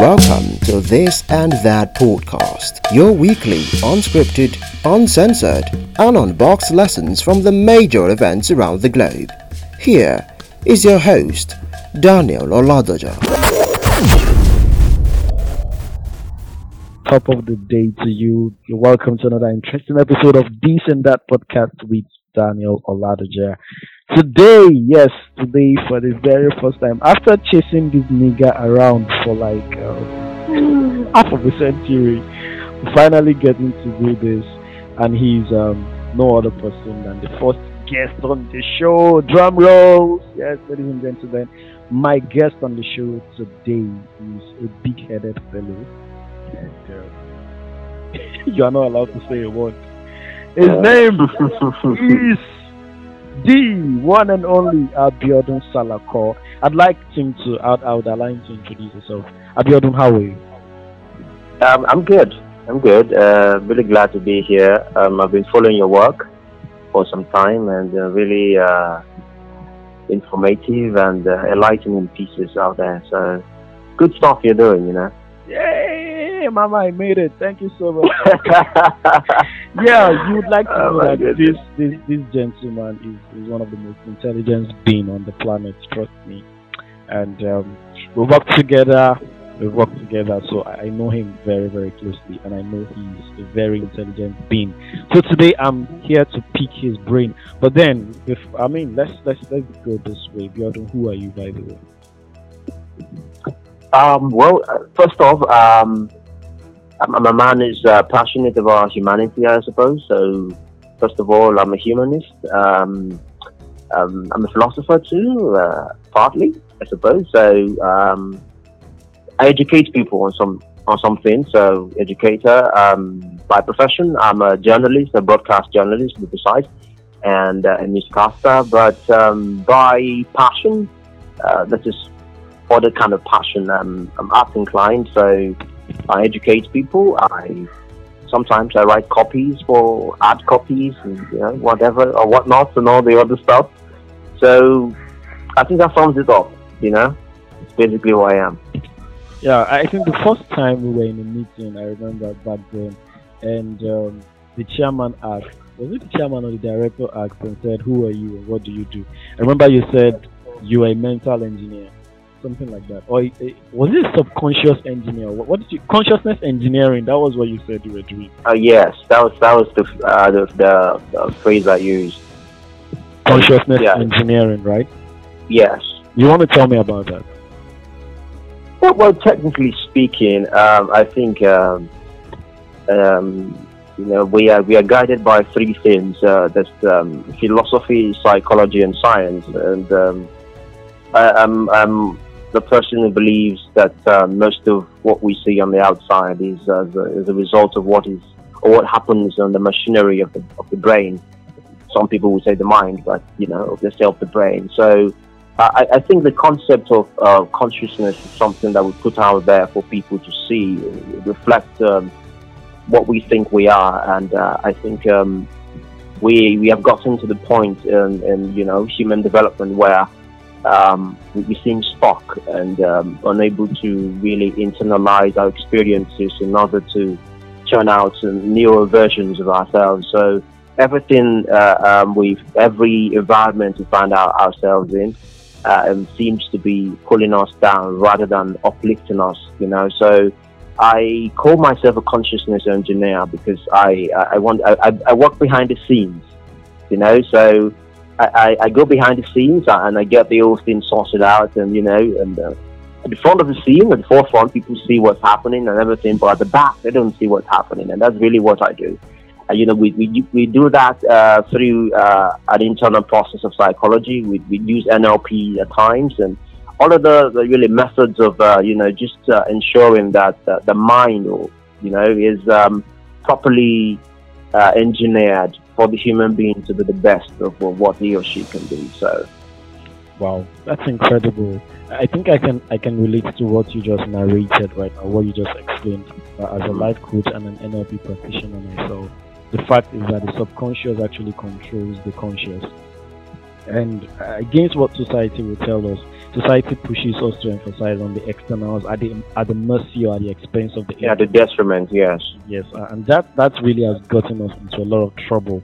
Welcome to This and That podcast, your weekly, unscripted, uncensored, and unboxed lessons from the major events around the globe. Here is your host, Daniel Oladoja. Top of the day to you. Welcome to another interesting episode of This and That podcast with Daniel Oladoja. Today, yes, today for the very first time, after chasing this nigga around for like uh, half of a century, we finally getting to do this, and he's um, no other person than the first guest on the show. Drum rolls, yes, ladies and gentlemen. My guest on the show today is a big-headed fellow, uh, you are not allowed to say a word. His name is the one and only Abiodun Salako. I'd like him to, I'd, I would allow him to introduce himself. Abiodun, how are you? Um, I'm good. I'm good. Uh, really glad to be here. Um, I've been following your work for some time and uh, really uh, informative and uh, enlightening pieces out there. So good stuff you're doing, you know. Yay, Mama, I made it. Thank you so much. yeah, you would like to Oh, know my that this, goodness. this this gentleman is, is one of the most intelligent being on the planet. Trust me. And um, we work together. We work together, so I I know him very very closely, and I know he's a very intelligent being. So today I'm here to pick his brain. But then, if I mean, let's let's let's go this way. Biodun, who are you by the way? Um, well, uh, first off, um, I'm, I'm a man who's uh, passionate about humanity, I suppose. So, first of all, I'm a humanist. Um, um, I'm a philosopher too, uh, partly, I suppose. So, um, I educate people on some on something. So, educator um, by profession. I'm a journalist, a broadcast journalist, to be precise, and uh, a newscaster. But um, by passion, uh, that is kind of passion. Um, I'm art inclined, so I educate people. I sometimes I write copies for ad copies and you know whatever or whatnot and all the other stuff. So I think that sums it up. You know, it's basically who I am. Yeah, I think the first time we were in a meeting, I remember back then, and um, the chairman asked, was it the chairman or the director asked and said, Who are you and what do you do? I remember you said you are a mental engineer, something like that. Or uh, was it subconscious engineer? What, what did you, consciousness engineering? That was what you said you were doing. Uh, yes, that was that was the uh, the, the, the phrase I used. Consciousness Yeah. engineering, right? Yes. You want to tell me about that? Well, well technically speaking, um, I think um, um, you know we are we are guided by three things: uh, that's um, philosophy, psychology, and science. And um, I, I'm, I'm the person who believes that uh, most of what we see on the outside is is a result of what is or what happens on the machinery of the of the brain. Some people would say the mind, but you know, of the self, the brain. So. I, I think the concept of uh, consciousness is something that we put out there for people to see, reflect um, what we think we are, and uh, I think um, we we have gotten to the point in, in you know human development where um, we, seem stuck and um, unable to really internalize our experiences in order to turn out newer versions of ourselves. So everything uh, um, every environment we find our, ourselves in uh, um, seems to be pulling us down rather than uplifting us, you know. So I call myself a consciousness engineer because I, I, I want I- I work behind the scenes, you know. So I, I, I go behind the scenes and I get the whole thing sorted out, and you know, and uh, at the front of the scene, at the forefront, people see what's happening and everything, but at the back, they don't see what's happening, and that's really what I do. Uh, you know, we, we, we do that uh, through uh, an internal process of psychology. We, we use NLP at times, and all of the, the really methods of, uh, you know, just uh, ensuring that uh, the mind, or you know, is um, properly uh, engineered for the human being to be the best of what he or she can do. So, Wow, that's incredible. I think I can I can relate to what you just narrated right now, what you just explained uh, as a life coach and an NLP practitioner myself. The fact is that the subconscious actually controls the conscious, and uh, against what society will tell us. Society pushes us to emphasize on the externals at the at the mercy or at the expense of the yeah the detriment yes. Yes uh, and that that really has gotten us into a lot of trouble.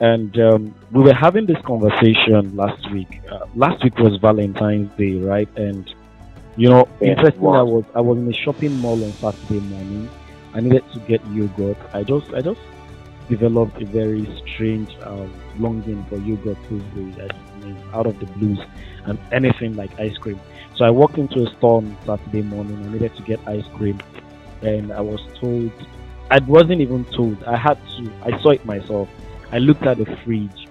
And um, we were having this conversation last week. Uh, last week was valentine's day right? And you know yeah, interesting i was i was in a shopping mall on saturday morning. I needed to get yogurt. I just i just developed a very strange um, longing for yogurt Tuesday I mean out of the blues and anything like ice cream. So I walked into a store on Saturday morning. I needed to get ice cream, and I was told I wasn't even told. I had to. I saw it myself. I looked at the fridge,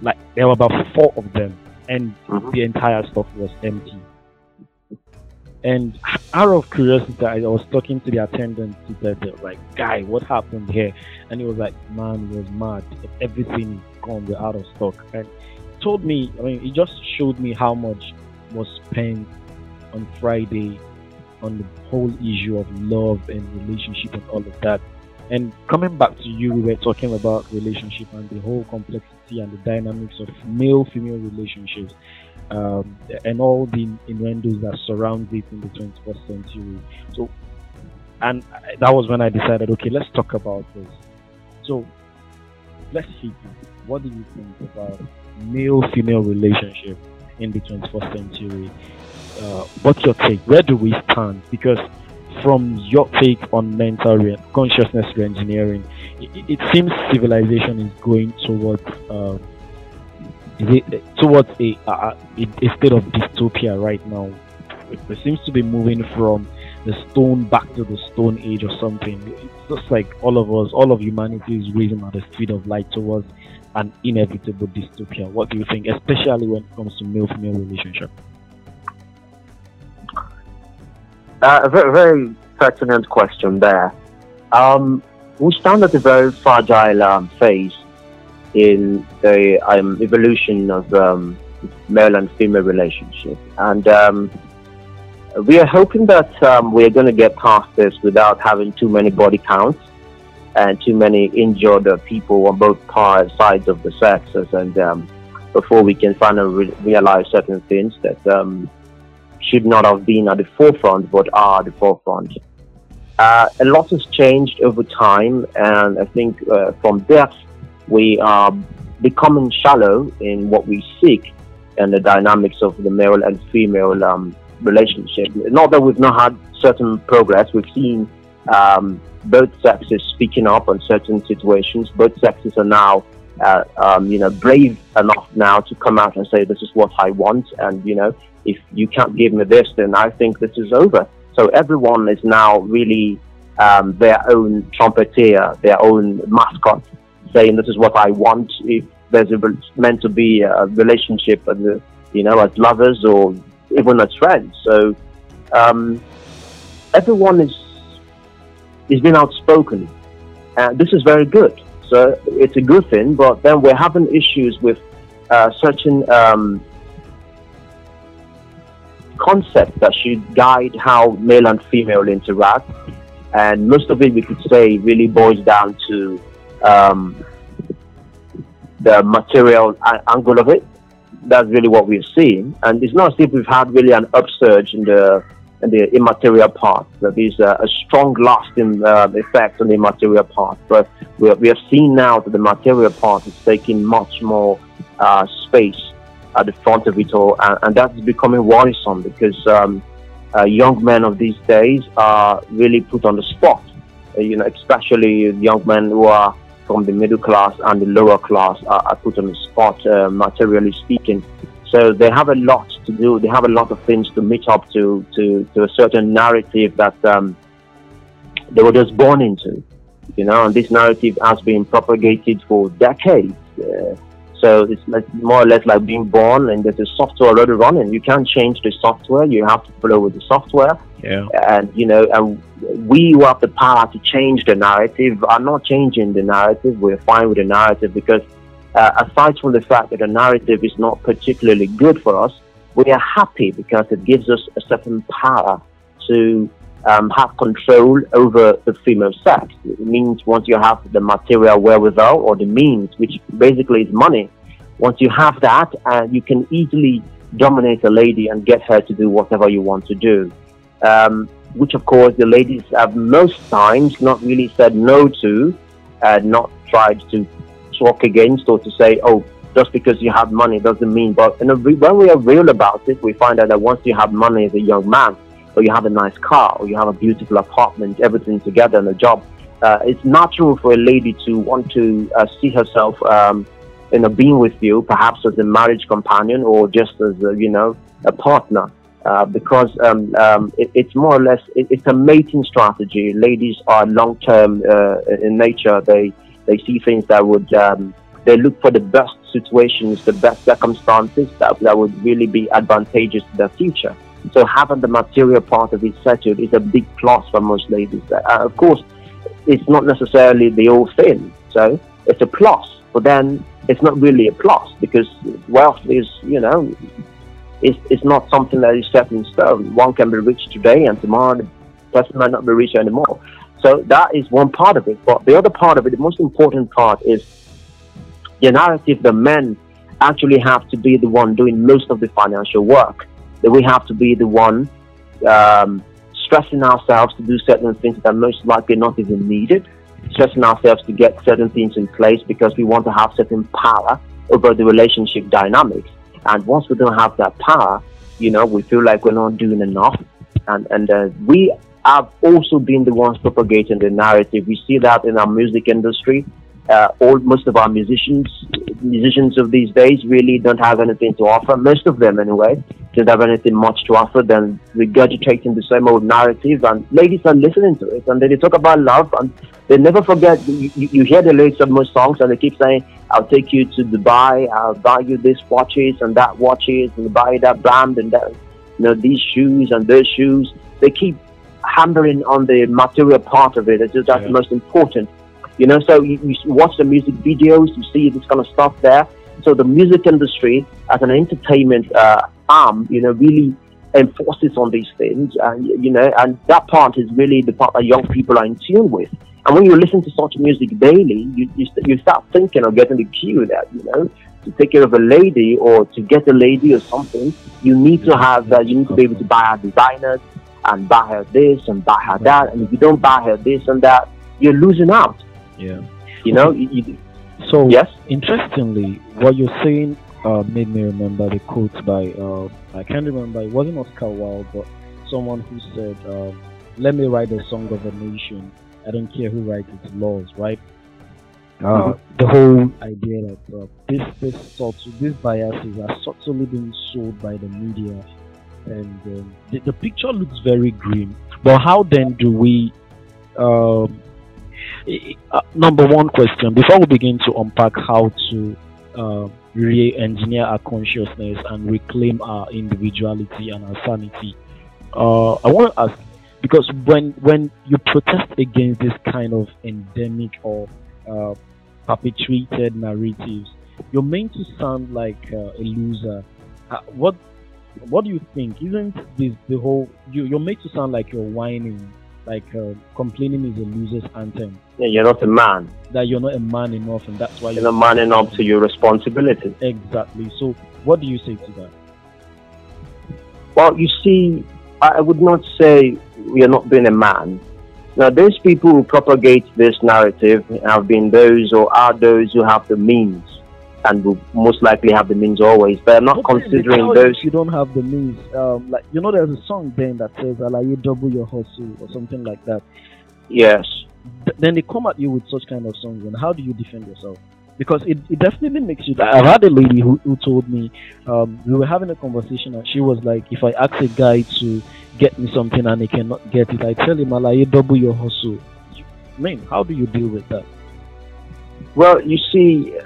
like there were about four of them, and mm-hmm. the entire stuff was empty. And out of curiosity, I was talking to the attendant. He said, "Like, guy, what happened here?" And he was like, "Man, he was mad. Everything is gone. We're out of stock." And told me, I mean, he just showed me how much was spent on Friday on the whole issue of love and relationship and all of that. And coming back to you, we were talking about relationship and the whole complexity and the dynamics of male-female relationships, um, and all the innuendos that surround it in the 21st century. So, and that was when I decided, okay, let's talk about this. So, let's hit it. What do you think about male female relationship in the 21st century. Uh, what's your take? Where do we stand? Because from your take on mental re- consciousness reengineering, it, it, seems civilization is going towards uh, towards a, a, a state of dystopia right now. It seems to be moving from the stone back to the stone age or something. It's just like all of us, all of humanity is raising at the speed of light towards an inevitable dystopia? What do you think, especially when it comes to male-female relationship? Uh, a very, very pertinent question there. Um, we stand at a very fragile um, phase in the um, evolution of um, male and female relationship, and um, we are hoping that um, we are going to get past this without having too many body counts and too many injured people on both sides of the sexes, and um, before we can finally re- realize certain things that um, should not have been at the forefront but are at the forefront. Uh, a lot has changed over time, and I think uh, from depth we are becoming shallow in what we seek and the dynamics of the male and female um, relationship. Not that we've not had certain progress, we've seen um, both sexes speaking up on certain situations. Both sexes are now, uh, um, you know, brave enough now to come out and say, "This is what I want," and you know, if you can't give me this, then I think this is over. So everyone is now really um, their own trumpeter, their own mascot, saying, "This is what I want." If there's a, meant to be a relationship, as you know, as lovers or even as friends. So um, everyone is he's been outspoken. And this is very good. So it's a good thing, but then we're having issues with uh, certain um, concepts that should guide how male and female interact. And most of it, we could say, really boils down to um, the material angle of it. That's really what we're seeing. And it's not as if we've had really an upsurge in the in the immaterial part. There is uh, a strong lasting uh, effect on the immaterial part. But we, we have seen now that the material part is taking much more uh, space at the front of it all, and, and that is becoming worrisome because um, uh, young men of these days are really put on the spot. Uh, you know, especially young men who are from the middle class and the lower class are, are put on the spot, uh, materially speaking. So they have a lot to do. They have a lot of things to meet up to to, to a certain narrative that um, they were just born into, you know. And this narrative has been propagated for decades. Uh, so it's like more or less like being born and there's a software already running. You can't change the software. You have to follow with the software. Yeah. And you know, and we who have the power to change the narrative are not changing the narrative. We're fine with the narrative because uh, aside from the fact that the narrative is not particularly good for us, we are happy because it gives us a certain power to um, have control over the female sex. It means once you have the material wherewithal or the means, which basically is money, once you have that, uh, you can easily dominate a lady and get her to do whatever you want to do. Um, which, of course, the ladies have most times not really said no to, uh, not tried to talk against or to say, oh, just because you have money doesn't mean. But you know, when we are real about it, we find out that once you have money as a young man, or you have a nice car, or you have a beautiful apartment, everything together, and a job, uh, it's natural for a lady to want to uh, see herself, um, you know, being with you, perhaps as a marriage companion or just as a, you know a partner. Uh, because um, um, it, it's more or less it, it's a mating strategy. Ladies are long term uh, in nature. They they see things that would um, they look for the best situations, the best circumstances that, that would really be advantageous to their future. So having the material part of it settled is a big plus for most ladies. Uh, of course, it's not necessarily the whole thing. So it's a plus, but then it's not really a plus because wealth is, you know, it's, it's not something that is set in stone. One can be rich today and tomorrow the person might not be rich anymore. So that is one part of it. But the other part of it, the most important part is the narrative the men actually have to be the one doing most of the financial work. That we have to be the one um, stressing ourselves to do certain things that are most likely not even needed, stressing ourselves to get certain things in place because we want to have certain power over the relationship dynamics. And once we don't have that power, you know, we feel like we're not doing enough. And, and uh, we have also been the ones propagating the narrative. We see that in our music industry. Uh, all most of our musicians musicians of these days really don't have anything to offer. Most of them, anyway, don't have anything much to offer than regurgitating the same old narrative. And ladies are listening to it, and they talk about love, and they never forget. You, you hear the lyrics of most songs, and they keep saying, "I'll take you to Dubai. I'll buy you this watches and that watches, and buy that brand and that, you know, these shoes and those shoes." They keep hammering on the material part of it. It's just that's yeah. the most important you know, so you, you watch the music videos, you see this kind of stuff there. So the music industry, as an entertainment uh, arm, you know, really enforces on these things, and you know, and that part is really the part that young people are in tune with. And when you listen to such music daily, you you, you start thinking of getting the cue that you know to take care of a lady or to get a lady or something, you need to have that. Uh, you need to be able to buy her designers and buy her this and buy her that. And if you don't buy her this and that, you're losing out. Yeah. You know, you, so yes. Interestingly, what you're saying uh, made me remember the quote by uh, I can't remember. It wasn't Oscar Wilde, but someone who said, um, "Let me write a song of a nation. I don't care who writes its laws." Right. Uh, the whole idea that uh, this this sort of these biases are subtly being sold by the media, and um, the, the picture looks very grim. But how then do we um, uh, number one question before we begin to unpack how to uh, re-engineer our consciousness and reclaim our individuality and our sanity. Uh, I want to ask because when when you protest against this kind of endemic or uh, perpetuated narratives, you're meant to sound like uh, a loser. Uh, what what do you think? Isn't this the whole? You, you're made to sound like you're whining like uh, complaining is a loser's anthem. Yeah, you're not a man. That you're not a man enough, and that's why you're, you're not man enough to your responsibility. Exactly. So, what do you say to that? Well, you see, I would not say you're not being a man. Now, those people who propagate this narrative have been those or are those who have the means and will most likely have the means always. But I'm not considering those. You don't have the means. Um, like you know, there's a song then that says you double your hustle" or something like that. Yes. Th- then they come at you with such kind of songs, and how do you defend yourself? Because it, it definitely makes you. I've had a lady who, who told me um, we were having a conversation, and she was like, "If I ask a guy to get me something and he cannot get it, I tell him, Alaye double your hustle." I mean, how do you deal with that? Well, you see,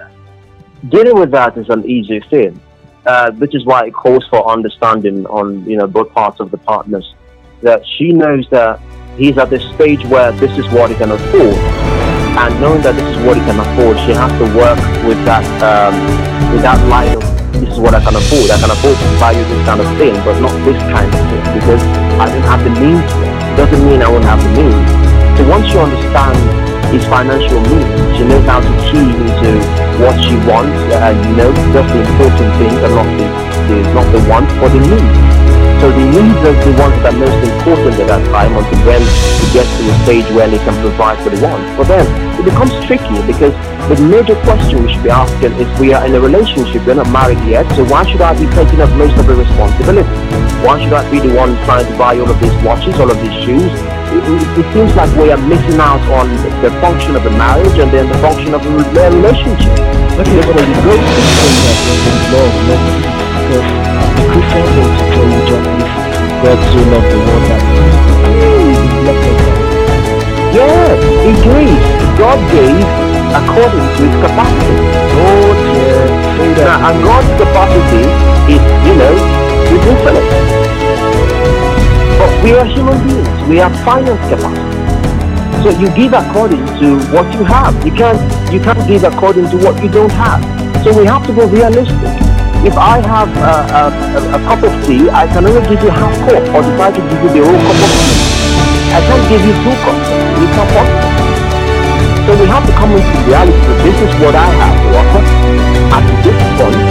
dealing with that is an easy thing, uh, which is why it calls for understanding on you know both parts of the partners. That she knows that he's at this stage where this is what he can afford, and knowing that this is what he can afford, she has to work with that um, with that line of this is what I can afford. I can afford to buy you this kind of thing, but not this kind of thing because I don't have the means. Doesn't mean I won't have the means. So once you understand his financial means, she knows how to key into what she wants, uh, you know, just the important things and not the the not the wants, but the needs. So the needs are the ones that are most important at that time until when he gets to a stage where they can provide for the wants. But then it becomes tricky because the major question we should be asking is we are in a relationship, we're not married yet, so why should I be taking up most of the responsibility? Why should I be the one trying to buy all of these watches, all of these shoes? It, it, seems like we are missing out on the function of the marriage and then the function of the relationship. Okay, but the great thing that when love, God so loved the world that he loved us. Yeah, he gave. God gave according to his capacity. Oh, yeah. Now, and God's capacity is, you know, is infinite. But we are human beings. We have finite capacity. So you give according to what you have. You can't you can't give according to what you don't have. So we have to be realistic. If I have a, a, a, cup of tea, I can only give you half cup or decide to give you the whole cup of tea. I can't give you two cups. It's not possible. So we have to come into reality that this is what I have to offer at this point,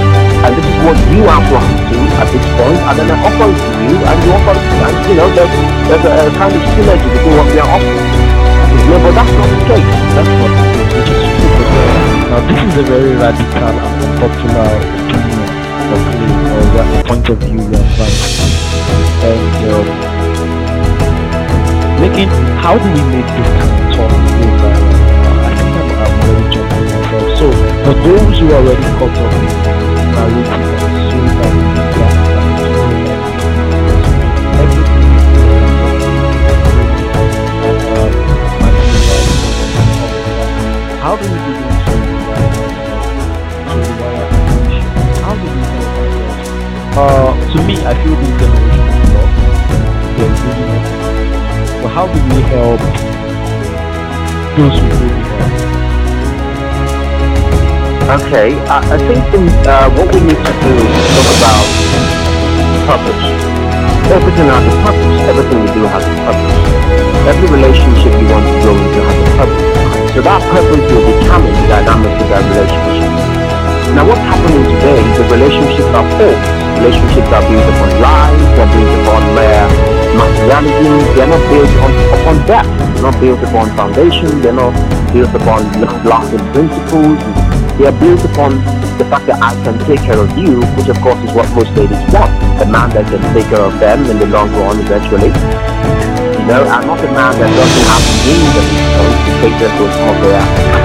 and this is what you have to do at this point, and then I offer it to you, and you offer, it to and you know, there's, there's a, a kind of synergy between what we are offering. No, but that's not the case. That's not the case. Now, this is a very radical and unpopular opinion or or point of view you are And making, how do we make this kind of talk viral? Uh, I think I'm, I'm already jumping myself. So, for those who are already caught up in narrative and uh, so how do we begin Uh, to me, I feel this generation is lost. They're losing. But how do we help those who really help? Okay, I, I think uh, what we need to do is talk about purpose. Everything has a purpose. Everything we do has a purpose. Every relationship you want to go into has a purpose. So that purpose will determine the dynamics of that relationship. Now what's happening today is the relationships are false. Relationships are built upon lies, they're built upon mere materialism, they're not built on, upon depth, they're not built upon foundation, they're not built upon lasting principles, they're built upon the fact that I can take care of you, which of course is what most ladies want. A man that can take care of them in the long run eventually. No, I'm not a man that doesn't have means this point to take some of their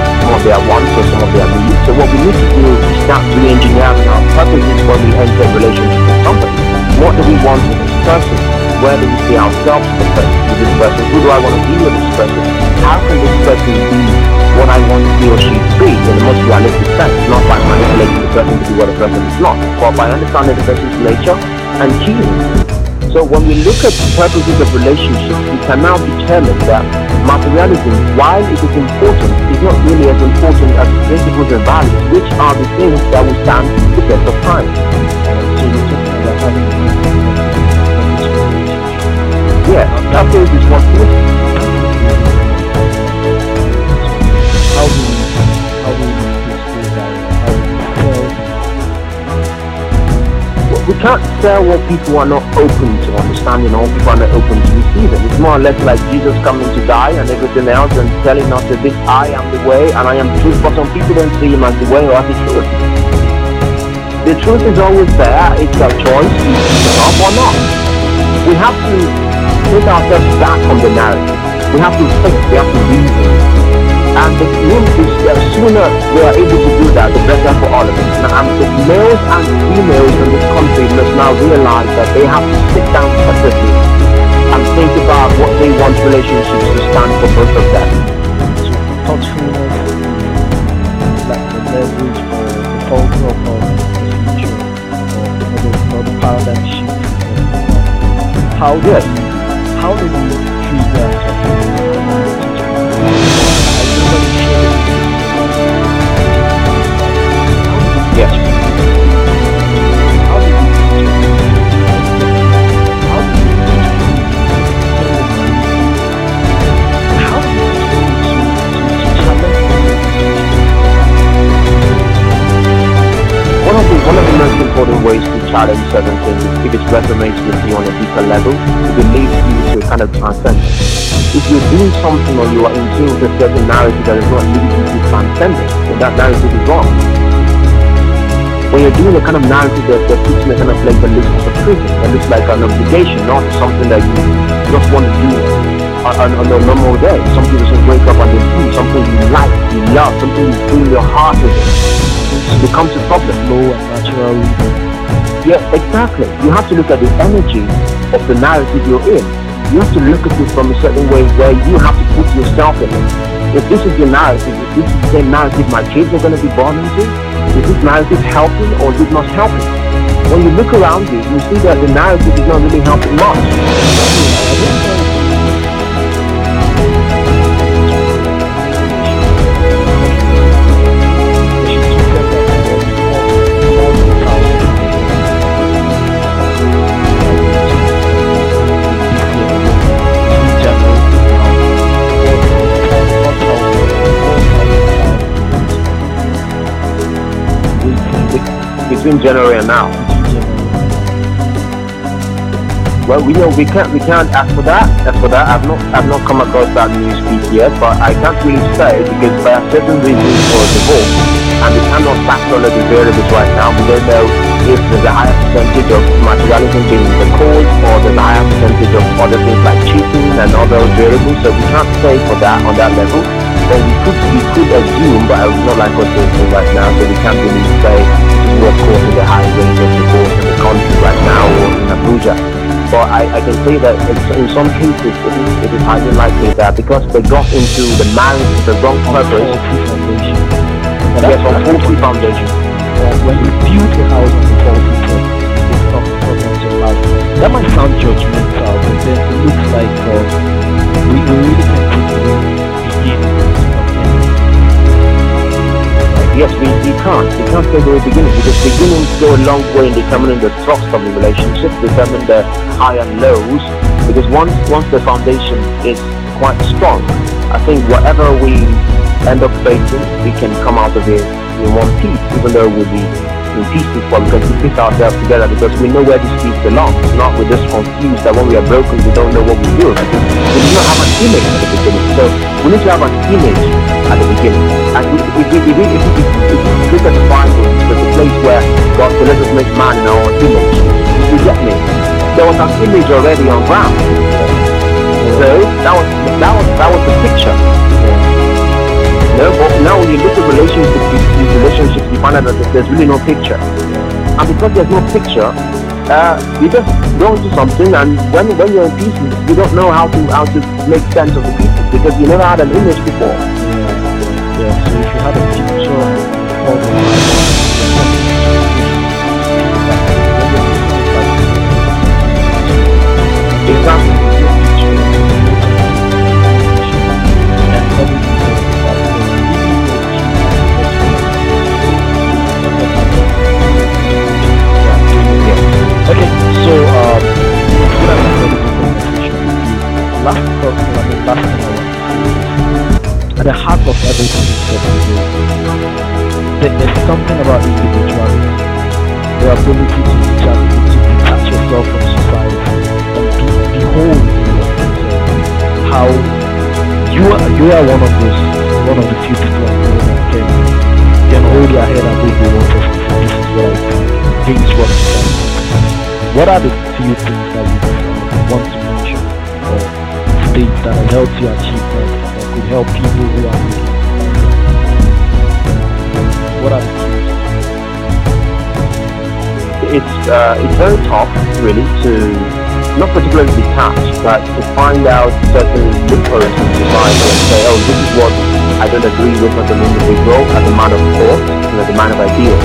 their wants or some of their needs. So what we need to do is start re-engineering our purposes when we enter a relationship with somebody. What do we want with this person? Where do we see ourselves with this person? Who do I want to be with this person? How can this person be what I want he or she to be in the most realistic sense, not by manipulating the person to be what the person is not, but by understanding the person's nature and choosing so when we look at the purposes of relationships, we can now determine that materialism, while it is important, not really as important as principles and values, which are the things that will stand the test of time. Yeah, purpose is what's we can't sell what people are not open to understanding or people are not open to receiving. It's more or less like Jesus coming to die and everything else and telling us that this I am the way and I am the truth, but some people don't see him as the way or as the truth. The truth is always there, it's our choice, to up or not. We have to take ourselves back from the narrative. We have to think, we have to reason. And the is the sooner we are able to do that, the better for all of us. Now, and the males and females in this country must now realize that they have to sit down separately and think about what they want relationships to stand for both of them. So the or the future. How do a of transcendence. If you're doing something or you are in tune with a certain narrative that is not leading you to transcendence, then that narrative is wrong. When you're doing a kind of narrative that, that puts in a kind of place that looks like a prison, that looks like an obligation, not something that you just want to do on, on a normal day. Some people just wake up and they do, something you like, you love, something you feel your heart with. It becomes a problem. Low and natural. Yeah, exactly. You have to look at the energy of the narrative you're in. You to look at it from a certain way where you have to put yourself in it. If this is your narrative, if this is the narrative my kids are going to be born into, is this narrative helping or is it not helping? When you look around you, you see that the narrative is not really helping much. Between January and now. Well, we know we can't we can't ask for that. As for that, I've not I've not come across that news piece yet, but I can't really say because there are certain reasons for a divorce, and we cannot factor of the variables right now. We don't know if there's a higher percentage of materialism being the cause, or there's a higher percentage of other things like cheating and other variables. So we can't say for that on that level. But we could we could assume, but I would not like to assume right now, so we can't really say this is what's causing the high rate of divorce in the country right now or in Abuja. But I, I can say that in some cases it is, it is highly likely that because they got into the marriage with the wrong purpose. Yes, on faulty foundation. When you build a house on faulty it's not problems in life. That might sound judgmental, but then it looks like uh, we, we really can take Yes, we, we can't. We can't say the beginning because beginnings go a long way in determining the thrust of the relationship, determining the high and lows. Because once once the foundation is quite strong, I think whatever we end up facing, we can come out of it in one piece, even though we'll be in pieces, but we can piece ourselves together because we know where this piece belongs. Not we're just confused that when we are broken, we don't know what we do. We do not have an image at the beginning. So we need to have an image at the beginning. And we, if we, if we, if we, if we look at the Bible, there's a place where God said, let us make man in our own image. You get me? There was an image already on ground. So that was that was that was the picture. No, but now when you look at relationships, these relationships, you find out that there's really no picture. And because there's no picture, uh, you just go into something, and when when you're in pieces, you don't know how to how to make sense of the pieces because you never had an image before. Yeah, yeah. So if you have a picture ability to detach, to detach yourself from society and be, behold. How you are, you are one of those, one of the few people know that can, can hold your head above the water this is what I do, this is what I do. What are the few things that you want to mention or state that has helped you achieve that that could help people who are looking? What are it's uh, it's very tough really to not particularly detach, but to find out certain difference in society and say, oh, this is what I don't agree with as an individual, as a man of thought, and as a man of ideas.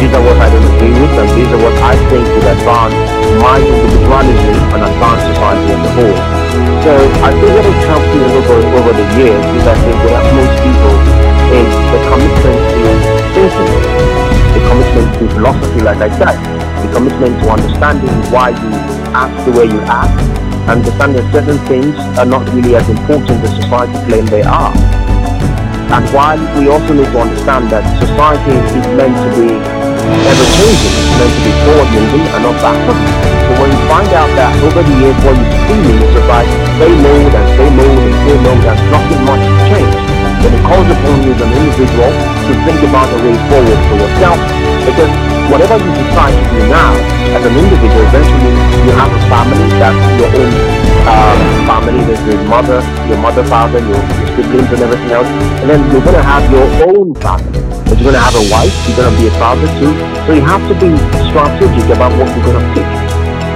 These are what I don't agree with, and these are what I think would advance my individualism and advance society as a whole. So I think what has helped me over, over the years is I think what most people is the commitment to thinking the commitment to philosophy, like I said, the commitment to understanding why you act the way you act, understand that certain things are not really as important as society claim they are. And while we also need to understand that society is meant to be ever changing. It's meant to be forward moving and not backward. So when you find out that over the years what you've seen in society, same old and same old and same old and calls upon you as an individual to think about a way forward for yourself. Because whatever you decide to do now, as an individual, eventually you have a family that's your own um, family, there's your mother, your mother, father, your, siblings and everything else. And then you're going to have your own family. You're going to have a wife, you're going to be a father too. So you have to be strategic about what you're going to pick.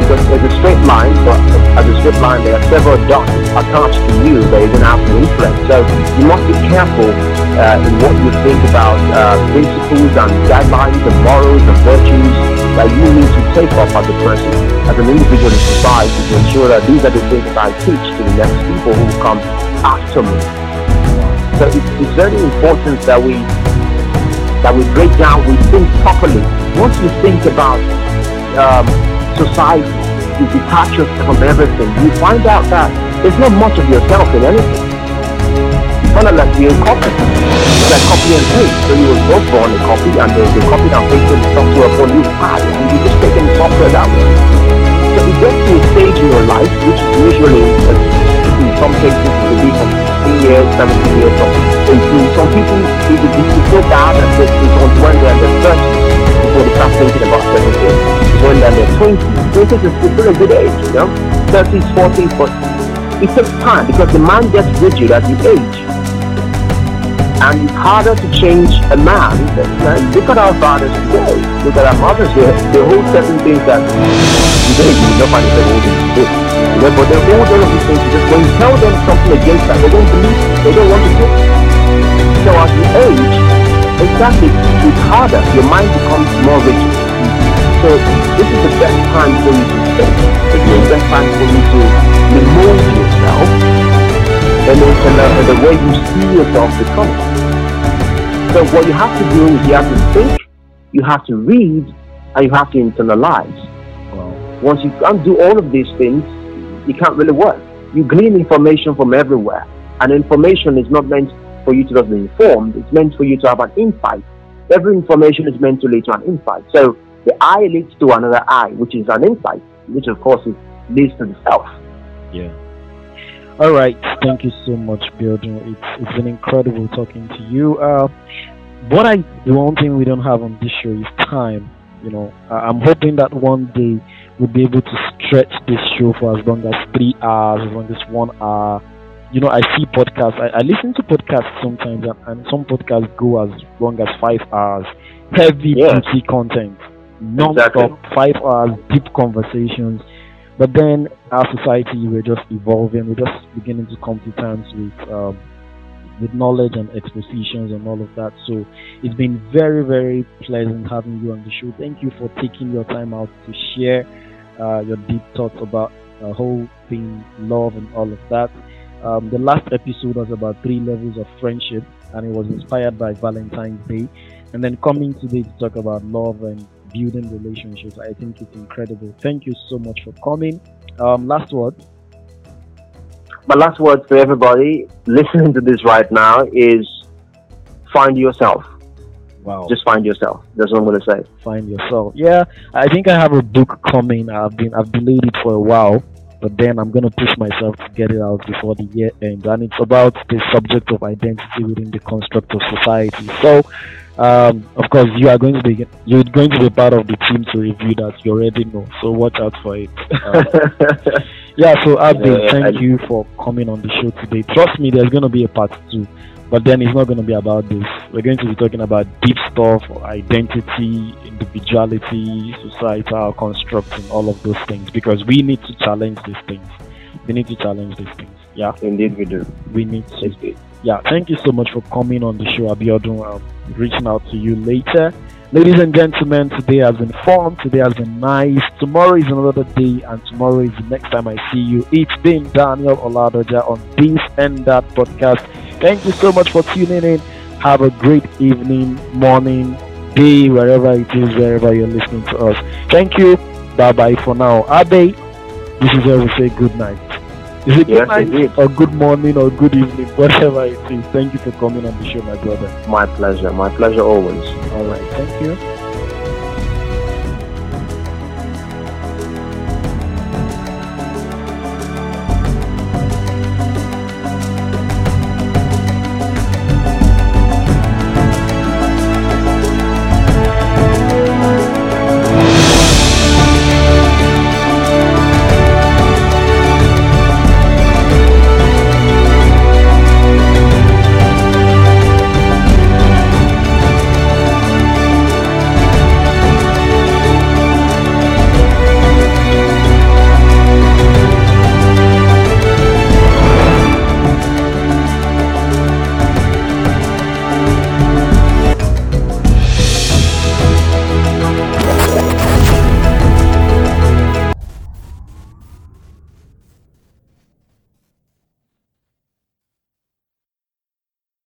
There's a straight line, but as a straight line, there are several dots attached to you that to have to influence. So you must be careful uh, in what you think about uh, principles and guidelines and morals and virtues that you need to take up as a person, as an individual in society to ensure that these are the things that I teach to the next people who come after me. So it's, it's very important that we that we break down, we think properly. Once you think about um, society, you detach yourself from everything, you find out that there's not much of yourself in anything. It's kind of like being copy. It's like copy and paste. So you were both born a copy and they, they copied and pasted the software upon you ah, and you just taking the software that way. So it gets to a stage in your life, which usually uh, in some cases it will be from 16 years, 17 years, from 18. Some people, it will be so bad that it's when they're in their 30s before they start thinking about 17. When they're in their 20s. 20s is still a good age, you know? 30s, 40s, but it takes time because the mind gets rigid as you age. And it's harder to change a man. Than, look at our fathers today. Look at our mothers. They, they hold certain things that today you them holding today. You know, but they hold all of these things because when you tell them something against that, they don't believe. They don't want to do. So as you age, exactly, it's harder. Your mind becomes more rigid. So this is the best time for you to think. It's the best time for you to remove yourself and then and the way you see yourself becoming. So what you have to do is you have to think, you have to read, and you have to internalize. Wow. Once you can't do all of these things, you can't really work. You glean information from everywhere, and information is not meant for you to just be informed. It's meant for you to have an insight. Every information is meant to lead to an insight. So the eye leads to another eye, which is an insight, which of course is, leads to the self. Yeah. All right. Thank you so much, Biodun. It's it's been incredible talking to you. Uh, what I the one thing we don't have on this show is time. You know, I'm hoping that one day we'll be able to stretch this show for as long as three hours, as long as one hour. You know, I see podcasts. I, I listen to podcasts sometimes, and, and, some podcasts go as long as five hours. Heavy yeah. content non-stop, exactly. five hours, deep conversations. But then our society, we're just evolving. We're just beginning to come to terms with um, with knowledge and expositions and all of that. So it's been very, very pleasant having you on the show. Thank you for taking your time out to share uh, your deep thoughts about the whole thing, love, and all of that. Um, the last episode was about three levels of friendship, and it was inspired by Valentine's Day. And then coming today to talk about love and building relationships. I think it's incredible. Thank you so much for coming. Um, last word. My last word for everybody listening to this right now is find yourself. Wow. Just find yourself. That's what I'm gonna say. Find yourself. Yeah, I think I have a book coming. I've been I've delayed it for a while, but then I'm gonna push myself to get it out before the year ends. And it's about the subject of identity within the construct of society. So um, of course, you are going to be you're going to be part of the team to review that. You already know, so watch out for it. Um, yeah. So yeah, thank I, you for coming on the show today. Trust me, there's going to be a part two, but then it's not going to be about this. We're going to be talking about deep stuff, identity, individuality, societal constructs, and all of those things because we need to challenge these things. We need to challenge these things. Yeah. Indeed, we do. We need to yeah, thank you so much for coming on the show, Abiodun. I'll be reaching out to you later. Ladies and gentlemen, today has been fun. Today has been nice. Tomorrow is another day, and tomorrow is the next time I see you. It's been Daniel Oladoja on this and that podcast. Thank you so much for tuning in. Have a great evening, morning, day, wherever it is, wherever you're listening to us. Thank you. Bye bye for now. Abe, this is where we say good night. Is it yes, good night or good morning or good evening, whatever it is. Thank you for coming on the show, my brother. My pleasure. My pleasure always. All right. Thank you.